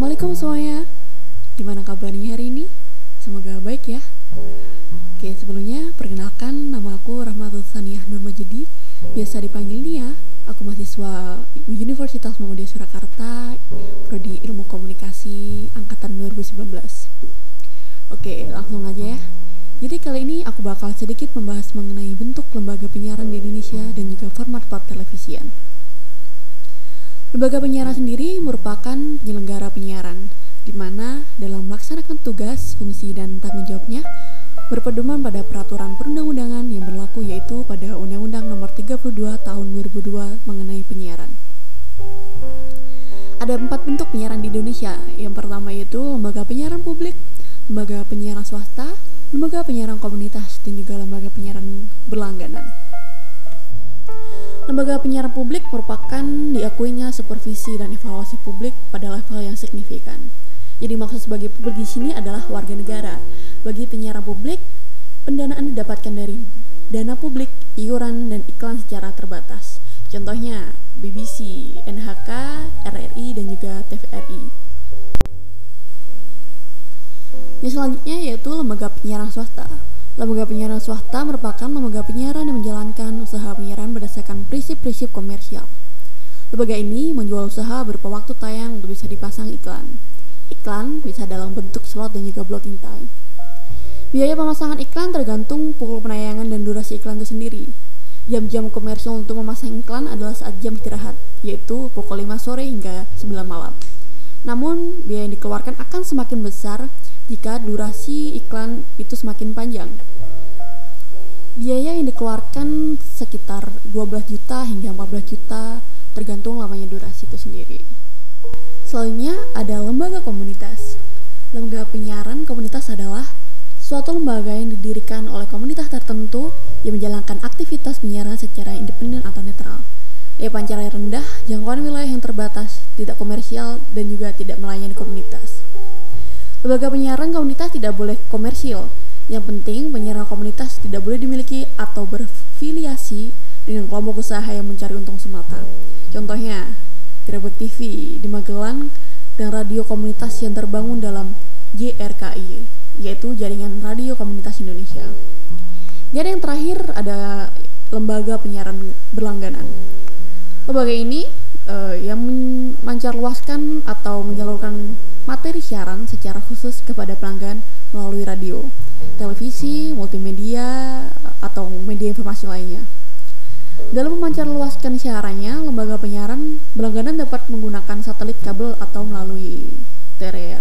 Assalamualaikum semuanya. Gimana kabarnya hari ini? Semoga baik ya. Oke sebelumnya perkenalkan nama aku Rahmatul Saniyah Nurmajudi Biasa dipanggil Nia. Aku mahasiswa Universitas Muhammadiyah Surakarta Prodi Ilmu Komunikasi Angkatan 2019 Oke langsung aja ya. Jadi kali ini aku bakal sedikit membahas mengenai bentuk lembaga penyiaran di Indonesia dan juga format pertelevisian. Lembaga penyiaran sendiri merupakan penyelenggara penyiaran, di mana dalam melaksanakan tugas, fungsi, dan tanggung jawabnya berpedoman pada peraturan perundang-undangan yang berlaku yaitu pada Undang-Undang Nomor 32 Tahun 2002 mengenai penyiaran. Ada empat bentuk penyiaran di Indonesia. Yang pertama yaitu lembaga penyiaran publik, lembaga penyiaran swasta, lembaga penyiaran komunitas, dan juga lembaga penyiaran berlangganan. Lembaga penyiaran publik merupakan diakuinya supervisi dan evaluasi publik pada level yang signifikan. Jadi maksud sebagai publik di sini adalah warga negara. Bagi penyiaran publik, pendanaan didapatkan dari dana publik, iuran, dan iklan secara terbatas. Contohnya BBC, NHK, RRI, dan juga TVRI. Yang selanjutnya yaitu lembaga penyiaran swasta. Lembaga penyiaran swasta merupakan lembaga penyiaran yang menjalankan usaha penyiaran berdasarkan prinsip-prinsip komersial. Lembaga ini menjual usaha berupa waktu tayang untuk bisa dipasang iklan. Iklan bisa dalam bentuk slot dan juga blocking time. Biaya pemasangan iklan tergantung pukul penayangan dan durasi iklan itu sendiri. Jam-jam komersial untuk memasang iklan adalah saat jam istirahat, yaitu pukul 5 sore hingga 9 malam. Namun, biaya yang dikeluarkan akan semakin besar jika durasi iklan itu semakin panjang. Biaya yang dikeluarkan sekitar 12 juta hingga 14 juta tergantung lamanya durasi itu sendiri. Selanjutnya ada lembaga komunitas. Lembaga penyiaran komunitas adalah suatu lembaga yang didirikan oleh komunitas tertentu yang menjalankan aktivitas penyiaran secara independen atau netral. Ya pancaran rendah, jangkauan wilayah yang terbatas, tidak komersial, dan juga tidak melayani komunitas. Lembaga penyiaran komunitas tidak boleh komersil. Yang penting, penyiaran komunitas tidak boleh dimiliki atau berfiliasi dengan kelompok usaha yang mencari untung semata. Contohnya, Grebek TV di Magelang dan radio komunitas yang terbangun dalam JRKI, yaitu Jaringan Radio Komunitas Indonesia. Dan yang terakhir ada lembaga penyiaran berlangganan. Lembaga ini uh, yang memancarluaskan atau menyalurkan siaran secara khusus kepada pelanggan melalui radio, televisi, multimedia, atau media informasi lainnya. Dalam memancarluaskan siarannya, lembaga penyiaran berlangganan dapat menggunakan satelit kabel atau melalui terer,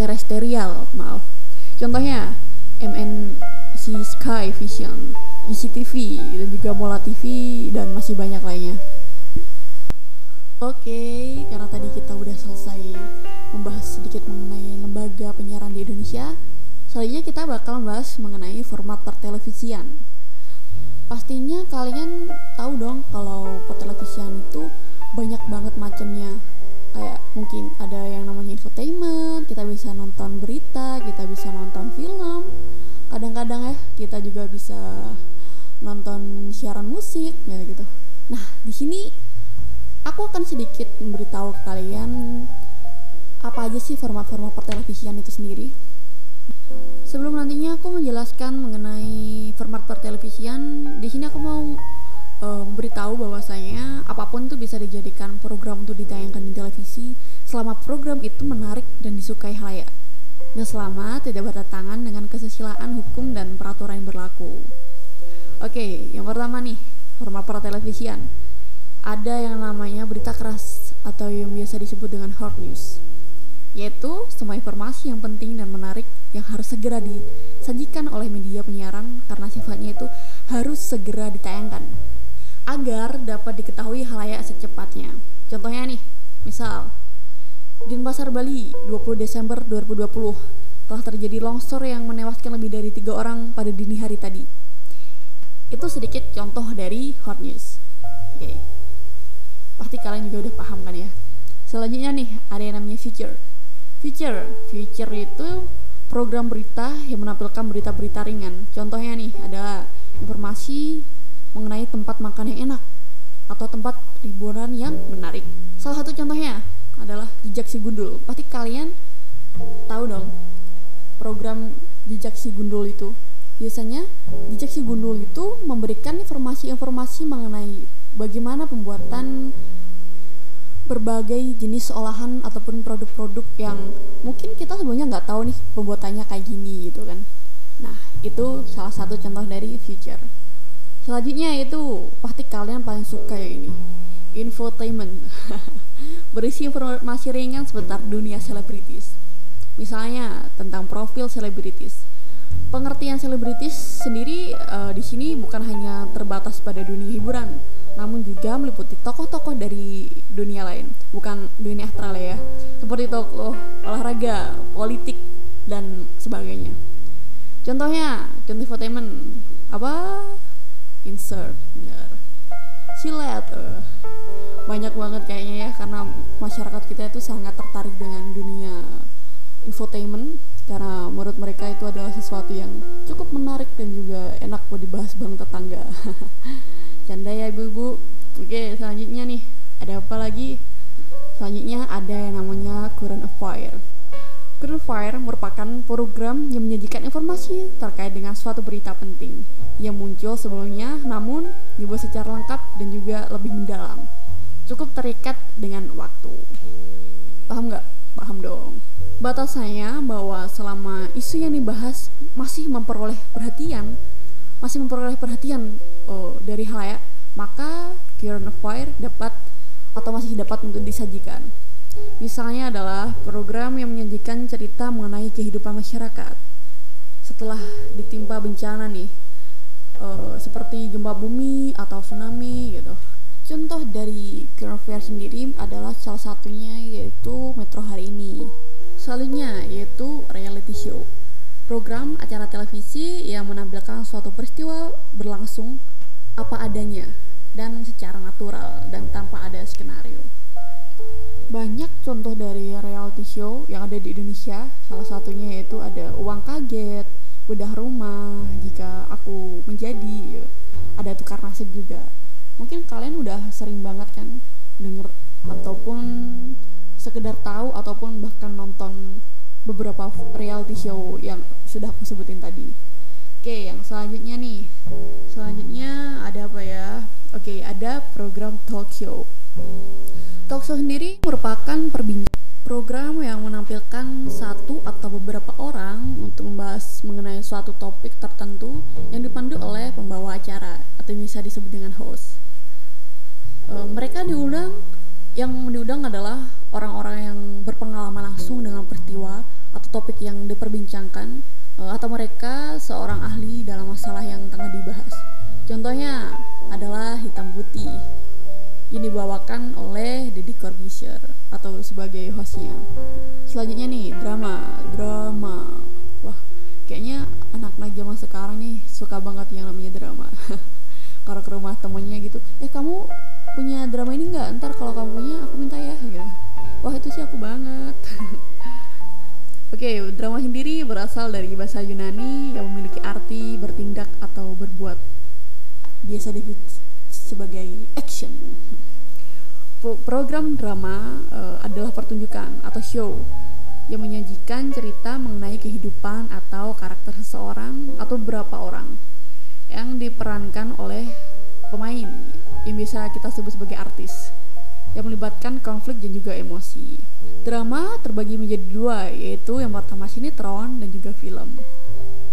terestrial, maaf. Contohnya MNC Sky Vision, ICTV, dan juga Mola TV, dan masih banyak lainnya. Oke, karena tadi kita udah selanjutnya kita bakal membahas mengenai format pertelevisian. Pastinya kalian tahu dong kalau pertelevisian itu banyak banget macamnya. Kayak mungkin ada yang namanya infotainment, kita bisa nonton berita, kita bisa nonton film. Kadang-kadang ya kita juga bisa nonton siaran musik ya gitu. Nah, di sini aku akan sedikit memberitahu kalian apa aja sih format-format pertelevisian itu sendiri. Sebelum nantinya aku menjelaskan mengenai format pertelevisian, di sini aku mau um, beritahu bahwasanya apa pun itu bisa dijadikan program untuk ditayangkan di televisi selama program itu menarik dan disukai halayak. Dan selama tidak bertentangan dengan kesusilaan hukum dan peraturan yang berlaku. Oke, yang pertama nih, format pertelevisian ada yang namanya berita keras atau yang biasa disebut dengan hard news yaitu semua informasi yang penting dan menarik yang harus segera disajikan oleh media penyiaran karena sifatnya itu harus segera ditayangkan agar dapat diketahui halayak secepatnya. Contohnya nih, misal Denpasar Bali 20 Desember 2020 telah terjadi longsor yang menewaskan lebih dari tiga orang pada dini hari tadi. Itu sedikit contoh dari hot news. Oke. Pasti kalian juga udah paham kan ya selanjutnya nih ada yang namanya feature feature feature itu program berita yang menampilkan berita-berita ringan contohnya nih ada informasi mengenai tempat makan yang enak atau tempat liburan yang menarik salah satu contohnya adalah jejak si gundul. Pasti kalian tahu dong program jejak si gundul itu. Biasanya jejak si gundul itu memberikan informasi-informasi mengenai bagaimana pembuatan berbagai jenis olahan ataupun produk-produk yang mungkin kita sebelumnya nggak tahu nih pembuatannya kayak gini gitu kan. Nah, itu salah satu contoh dari future. Selanjutnya itu pasti kalian paling suka yang ini. Infotainment. Berisi informasi ringan seputar dunia selebritis. Misalnya tentang profil selebritis. Pengertian selebritis sendiri uh, di sini bukan hanya terbatas pada dunia hiburan, namun juga meliputi dari dunia lain, bukan dunia astral ya, seperti tokoh olahraga, politik, dan sebagainya. Contohnya, contoh infotainment apa? Insert, benar. Silet, uh, banyak banget kayaknya ya, karena masyarakat kita itu sangat tertarik dengan dunia infotainment karena menurut mereka itu adalah sesuatu yang cukup menarik dan juga enak buat dibahas bang tetangga. Canda ya ibu-ibu. Oke, selanjutnya nih ada apa lagi? Selanjutnya ada yang namanya Current Affair. Current Affair merupakan program yang menyajikan informasi terkait dengan suatu berita penting yang muncul sebelumnya namun dibuat secara lengkap dan juga lebih mendalam. Cukup terikat dengan waktu. Paham nggak? Paham dong. Batasannya bahwa selama isu yang dibahas masih memperoleh perhatian, masih memperoleh perhatian oh, dari halayak, maka current affair dapat atau masih dapat untuk disajikan. Misalnya adalah program yang menyajikan cerita mengenai kehidupan masyarakat setelah ditimpa bencana nih, uh, seperti gempa bumi atau tsunami gitu. Contoh dari affair sendiri adalah salah satunya yaitu Metro hari ini. Selanjutnya yaitu reality show program acara televisi yang menampilkan suatu peristiwa berlangsung apa adanya dan secara natural dan tanpa ada skenario. Banyak contoh dari reality show yang ada di Indonesia, salah satunya yaitu ada Uang Kaget, Bedah Rumah, Jika Aku Menjadi, ada Tukar Nasib juga. Mungkin kalian udah sering banget kan denger ataupun sekedar tahu ataupun bahkan nonton beberapa reality show yang sudah aku sebutin tadi. Oke, yang selanjutnya nih. Selanjutnya ada apa ya? Oke, ada program. Talk show sendiri merupakan perbincangan program yang menampilkan satu atau beberapa orang untuk membahas mengenai suatu topik tertentu yang dipandu oleh pembawa acara atau bisa disebut dengan host. E, mereka diundang yang diundang adalah orang-orang yang berpengalaman langsung dengan peristiwa atau topik yang diperbincangkan uh, atau mereka seorang ahli dalam masalah yang tengah dibahas. Contohnya adalah hitam putih yang dibawakan oleh Deddy Corbuzier atau sebagai hostnya. Selanjutnya nih drama, drama. Wah, kayaknya anak-anak zaman sekarang nih suka banget yang namanya drama. kalau ke rumah temennya gitu, eh kamu punya drama ini nggak? Ntar kalau kamu punya aku minta ya. ya. Wah itu sih aku banget. Oke, okay, drama sendiri berasal dari bahasa Yunani yang memiliki arti bertindak atau berbuat. Biasa disebut sebagai action. Program drama uh, adalah pertunjukan atau show yang menyajikan cerita mengenai kehidupan atau karakter seseorang atau beberapa orang yang diperankan oleh pemain yang bisa kita sebut sebagai artis yang melibatkan konflik dan juga emosi. Drama terbagi menjadi dua, yaitu yang pertama sinetron dan juga film.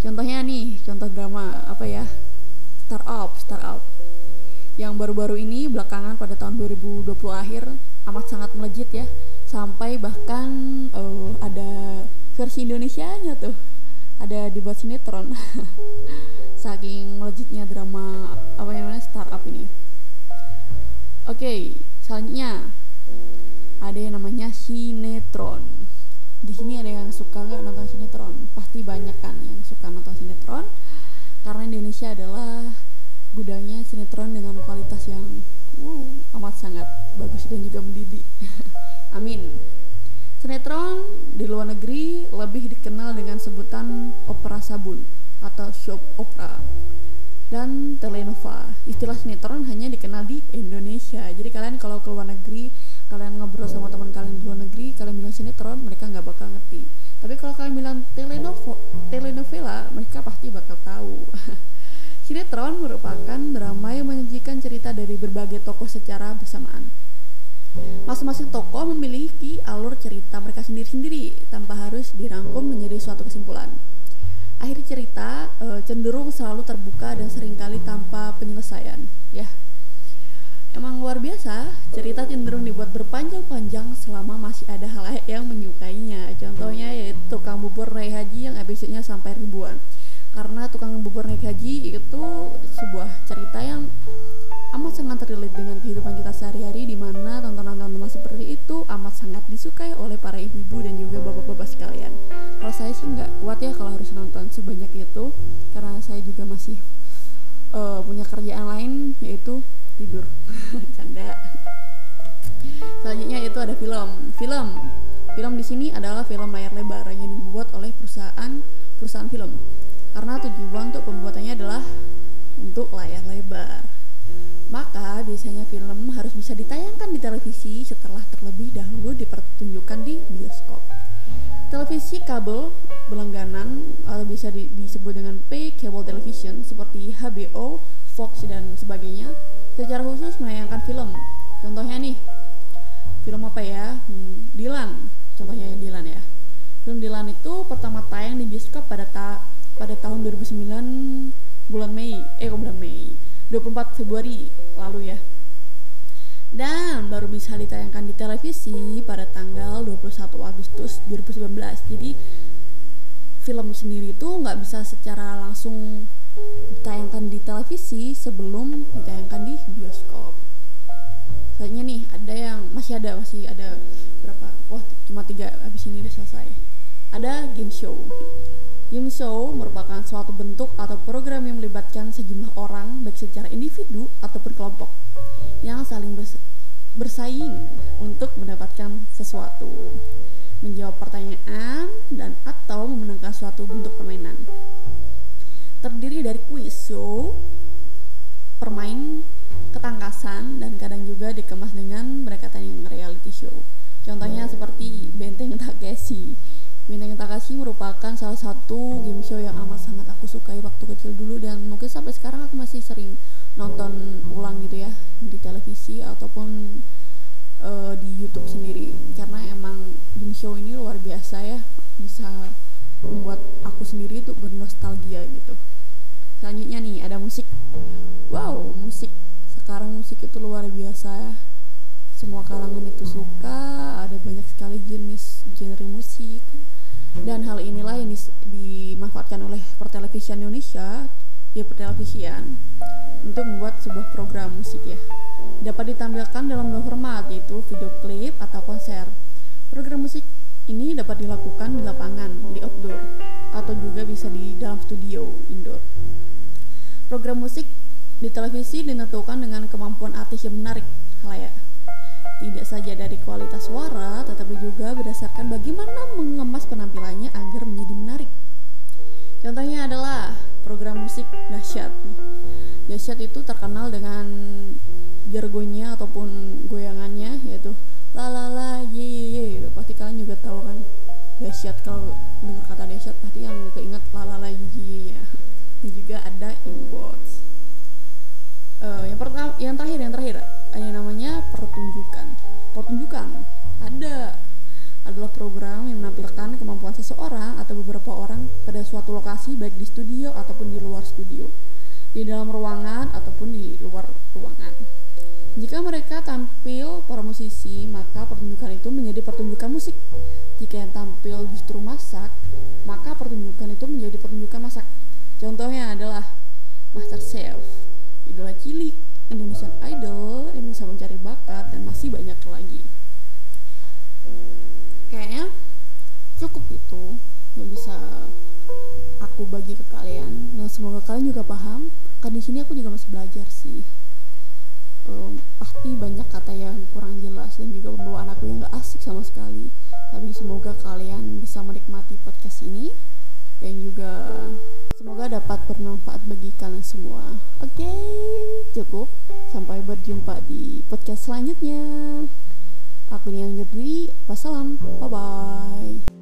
Contohnya nih, contoh drama apa ya? Startup, Startup. Yang baru-baru ini belakangan pada tahun 2020 akhir amat sangat melejit ya, sampai bahkan uh, ada versi Indonesia-nya tuh. Ada di buat sinetron. Saking melejitnya drama apa namanya startup ini. Oke, okay, Selanjutnya ada yang namanya sinetron. Di sini ada yang suka nggak nonton sinetron? Pasti banyak kan yang suka nonton sinetron karena Indonesia adalah gudangnya sinetron dengan kualitas yang uh, amat sangat bagus dan juga mendidik. Amin. Sinetron di luar negeri lebih dikenal dengan sebutan opera sabun atau soap opera dan telenova. Istilah sinetron hanya dikenal di Indonesia. Jadi kalian kalau ke luar negeri, kalian ngobrol sama teman kalian di luar sinetron mereka nggak bakal ngerti tapi kalau kalian bilang telenovo telenovela mereka pasti bakal tahu sinetron merupakan drama yang menyajikan cerita dari berbagai tokoh secara bersamaan Masing-masing tokoh memiliki alur cerita mereka sendiri-sendiri tanpa harus dirangkum menjadi suatu kesimpulan. Akhir cerita e, cenderung selalu terbuka dan sering kali tanpa penyelesaian, ya. Emang luar biasa, cerita cenderung dibuat berpanjang-panjang selama masih ada hal yang menyukainya. Contohnya yaitu tukang bubur naik haji yang episodenya sampai ribuan. Karena tukang bubur naik haji itu sebuah cerita yang amat sangat relate dengan kehidupan kita sehari-hari di mana tontonan-tontonan seperti itu amat sangat disukai oleh para ibu-ibu dan juga bapak-bapak sekalian. Kalau saya sih nggak kuat ya kalau harus nonton sebanyak itu karena saya juga masih uh, punya kerjaan lain yaitu tidur. Canda. Selanjutnya itu ada film. Film. Film di sini adalah film layar lebar yang dibuat oleh perusahaan perusahaan film. Karena tujuan untuk pembuatannya adalah untuk layar lebar. Maka biasanya film harus bisa ditayangkan di televisi setelah terlebih dahulu dipertunjukkan di bioskop. Televisi kabel berlangganan atau bisa di, disebut dengan pay cable television seperti HBO, Fox dan sebagainya secara khusus menayangkan film. Contohnya nih, film apa ya? Hmm, Dilan. Contohnya Dilan ya. Film Dilan itu pertama tayang di bioskop pada ta pada tahun 2009 bulan Mei. Eh, bulan Mei 24 Februari lalu ya. Dan baru bisa ditayangkan di televisi pada tanggal 21 Agustus 2019 jadi film sendiri itu nggak bisa secara langsung ditayangkan di televisi sebelum ditayangkan di bioskop. Kayaknya nih ada yang masih ada masih ada berapa? Wah cuma tiga habis ini udah selesai. Ada game show Show merupakan suatu bentuk atau program yang melibatkan sejumlah orang baik secara individu ataupun kelompok yang saling bersaing untuk mendapatkan sesuatu, menjawab pertanyaan dan atau memenangkan suatu bentuk permainan. Terdiri dari kuis show, permain ketangkasan dan kadang juga dikemas dengan pendekatan yang reality show. Contohnya seperti Benteng Takeshi Bintang Takashi merupakan salah satu game show yang amat sangat aku sukai waktu kecil dulu dan mungkin sampai sekarang aku masih sering nonton ulang gitu ya di televisi ataupun uh, di YouTube sendiri. Karena emang game show ini luar biasa ya bisa membuat aku sendiri tuh bernostalgia gitu. Selanjutnya nih ada musik. Wow musik. Sekarang musik itu luar biasa ya. Semua kalangan itu suka ada banyak sekali jenis genre musik dan hal inilah yang dimanfaatkan oleh pertelevisian Indonesia ya pertelevisian untuk membuat sebuah program musik ya. Dapat ditampilkan dalam dua format yaitu video klip atau konser. Program musik ini dapat dilakukan di lapangan di outdoor atau juga bisa di dalam studio indoor. Program musik di televisi ditentukan dengan kemampuan artis yang menarik halayak tidak saja dari kualitas suara, tetapi juga berdasarkan bagaimana mengemas penampilannya agar menjadi menarik. Contohnya adalah program musik dahsyat. Dahsyat itu terkenal dengan jargonnya ataupun goyangannya yaitu la la la ye ye ye gitu. Pasti kalian juga tahu kan dahsyat kalau dengar kata dahsyat pasti yang keinget la la la ye ye ya. Dan juga ada inbox. Uh, yang pertama, yang terakhir, yang terakhir ada namanya pertunjukan pertunjukan ada adalah program yang menampilkan kemampuan seseorang atau beberapa orang pada suatu lokasi baik di studio ataupun di luar studio. Di dalam ruangan ataupun di luar ruangan. Jika mereka tampil para musisi maka pertunjukan itu menjadi pertunjukan musik. Jika yang tampil justru masak maka pertunjukan itu menjadi pertunjukan masak. Contohnya adalah Master Chef idola cilik Indonesian Idol, Indonesia Mencari Bakat, dan masih banyak itu yang bisa aku bagi ke kalian. Nah, semoga kalian juga paham. Karena di sini aku juga masih belajar sih. Um, pasti banyak kata yang kurang jelas dan juga pembawaan aku yang gak asik sama sekali. Tapi semoga kalian bisa menikmati podcast ini dan juga semoga dapat bermanfaat bagi kalian semua. Oke, okay, cukup. Sampai berjumpa di podcast selanjutnya. Aku Nia undur diri. Wassalam. Bye-bye.